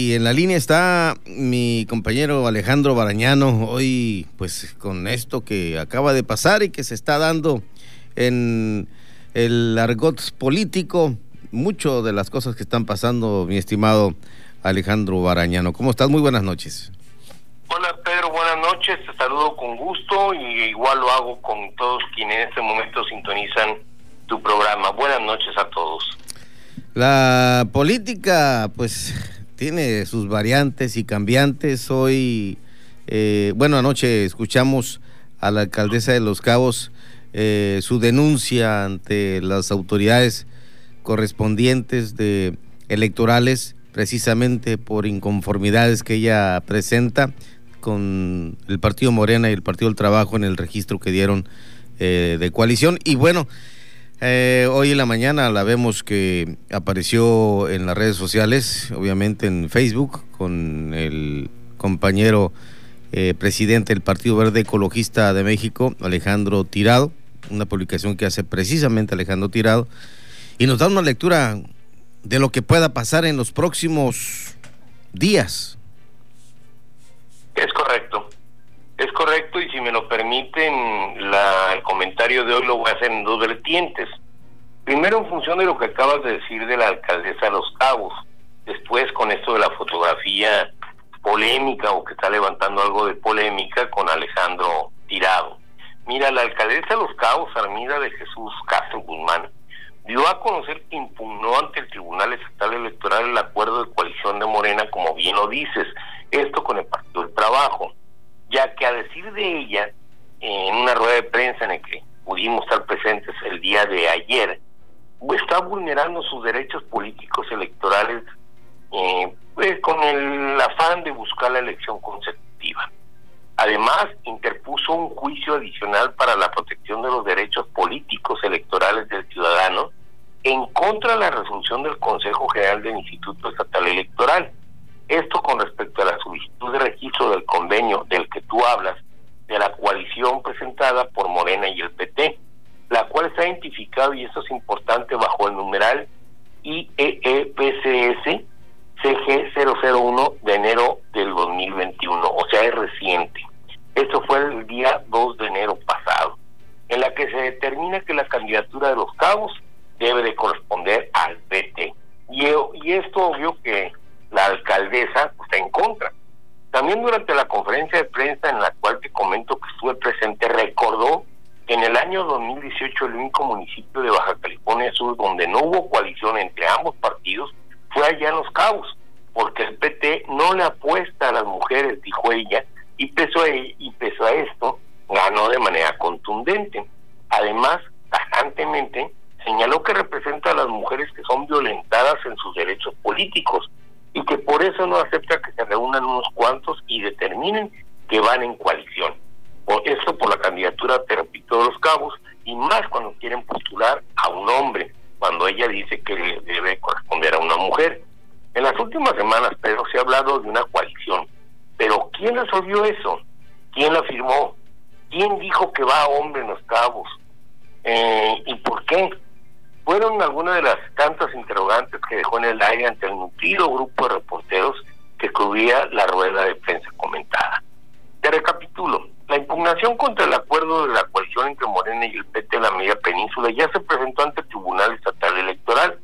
Y en la línea está mi compañero Alejandro Barañano, hoy pues con esto que acaba de pasar y que se está dando en el argot político, mucho de las cosas que están pasando, mi estimado Alejandro Barañano. ¿Cómo estás? Muy buenas noches. Hola Pedro, buenas noches, te saludo con gusto y igual lo hago con todos quienes en este momento sintonizan tu programa. Buenas noches a todos. La política, pues tiene sus variantes y cambiantes. Hoy, eh, bueno, anoche escuchamos a la alcaldesa de Los Cabos eh, su denuncia ante las autoridades correspondientes de electorales, precisamente por inconformidades que ella presenta con el Partido Morena y el Partido del Trabajo en el registro que dieron eh, de coalición. Y bueno, eh, hoy en la mañana la vemos que apareció en las redes sociales, obviamente en Facebook, con el compañero eh, presidente del Partido Verde Ecologista de México, Alejandro Tirado, una publicación que hace precisamente Alejandro Tirado, y nos da una lectura de lo que pueda pasar en los próximos días. Es correcto. Correcto y si me lo permiten, el comentario de hoy lo voy a hacer en dos vertientes. Primero en función de lo que acabas de decir de la alcaldesa de Los Cabos, después con esto de la fotografía polémica o que está levantando algo de polémica con Alejandro Tirado. Mira, la alcaldesa de Los Cabos, Armida de Jesús Castro Guzmán, dio a conocer que impugnó ante el Tribunal Estatal Electoral el acuerdo de coalición de Morena, como bien lo dices, esto con el Partido del Trabajo ya que a decir de ella, en una rueda de prensa en la que pudimos estar presentes el día de ayer, está vulnerando sus derechos políticos electorales eh, pues, con el afán de buscar la elección consecutiva. Además, interpuso un juicio adicional para la protección de los derechos políticos electorales del ciudadano en contra de la resolución del Consejo General del Instituto Estatal Electoral, esto con respecto a la solicitud de registro del convenio del que tú hablas, de la coalición presentada por Morena y el PT, la cual está identificado, y esto es importante, bajo el numeral IEEPCS CG001 de enero del 2021, o sea, es reciente. Esto fue el día 2 de enero pasado, en la que se determina que la candidatura de los cabos debe de corresponder 2018 el único municipio de Baja California Sur donde no hubo coalición entre ambos partidos fue allá en Los Cabos, porque el PT no le apuesta a las mujeres, dijo ella, y peso a, y peso a esto ganó de manera contundente. Además, tajantemente, señaló que representa a las mujeres que son violentadas en sus derechos políticos y que por eso no acepta que se reúnan unos cuantos y determinen que van en coalición. Por eso por la candidatura, te repito, de los cabos, más cuando quieren postular a un hombre, cuando ella dice que debe corresponder a una mujer. En las últimas semanas, Pedro, se ha hablado de una coalición, pero ¿quién resolvió eso? ¿Quién la firmó? ¿Quién dijo que va a hombre en los cabos? Eh, ¿Y por qué? fueron algunas de las tantas interrogantes que dejó en el aire ante el nutrido grupo de reporteros que cubría la rueda de prensa comentada. Te recapitulo. La impugnación contra el acuerdo de la entre Morena y el PT de la media península ya se presentó ante el Tribunal Estatal Electoral,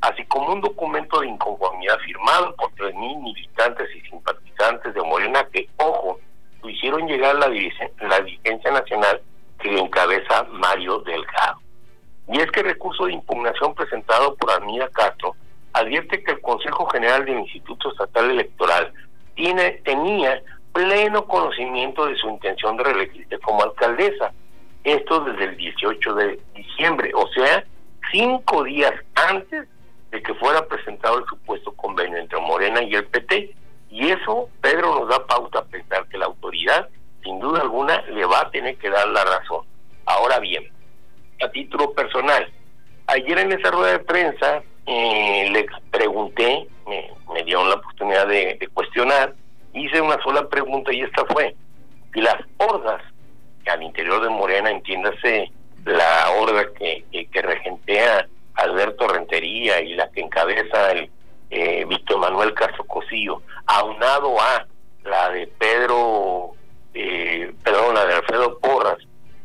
así como un documento de inconformidad firmado por 3.000 militantes y simpatizantes de Morena que, ojo, lo hicieron llegar a la, la dirigencia nacional que encabeza Mario Delgado. Y es que el recurso de impugnación presentado por Armida Castro advierte que el Consejo General del Instituto Estatal Electoral tiene, tenía pleno conocimiento de su intención de reelegirse como alcaldesa. Esto desde el 18 de diciembre, o sea, cinco días antes de que fuera presentado el supuesto convenio entre Morena y el PT. Y eso, Pedro, nos da pauta a pensar que la autoridad, sin duda alguna, le va a tener que dar la razón. Ahora bien, a título personal. Ayer en esa rueda de prensa eh, le pregunté, me, dieron la oportunidad de, cuestionar, hice una sola pregunta y esta fue, si las hordas al interior de Morena, entiéndase la horda que, que, regentea Alberto Rentería y la que encabeza el eh, Víctor Manuel Castro Cosillo, aunado a la de Pedro, eh, perdón, la de Alfredo Porras,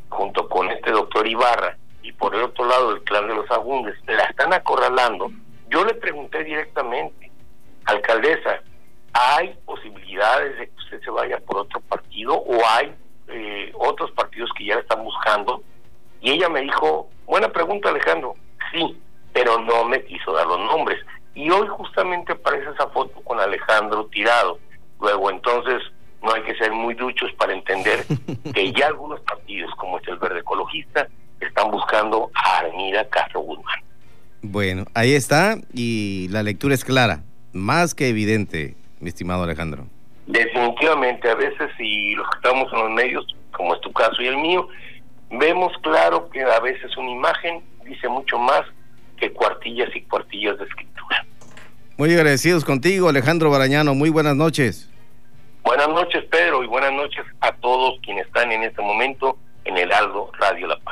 junto con este doctor Ibarra, y por el otro lado el clan de los Agundes, la están acorralando. Yo le pregunté directamente, alcaldesa, ¿hay posibilidades de que usted se vaya por otro partido o hay eh, otros partidos que ya la están buscando? Y ella me dijo, buena pregunta Alejandro, sí, pero no me quiso dar los nombres. Y hoy justamente aparece esa foto con Alejandro tirado. Luego entonces no hay que ser muy duchos para entender que ya algunos partidos, como es el Verde Ecologista, están buscando a Armida Castro Guzmán. Bueno, ahí está y la lectura es clara, más que evidente, mi estimado Alejandro. Definitivamente, a veces si los que estamos en los medios, como es tu caso y el mío, vemos claro que a veces una imagen dice mucho más que cuartillas y cuartillas de escritura. Muy agradecidos contigo, Alejandro Barañano. Muy buenas noches. Buenas noches, Pedro, y buenas noches a todos quienes están en este momento en el Aldo Radio La Paz.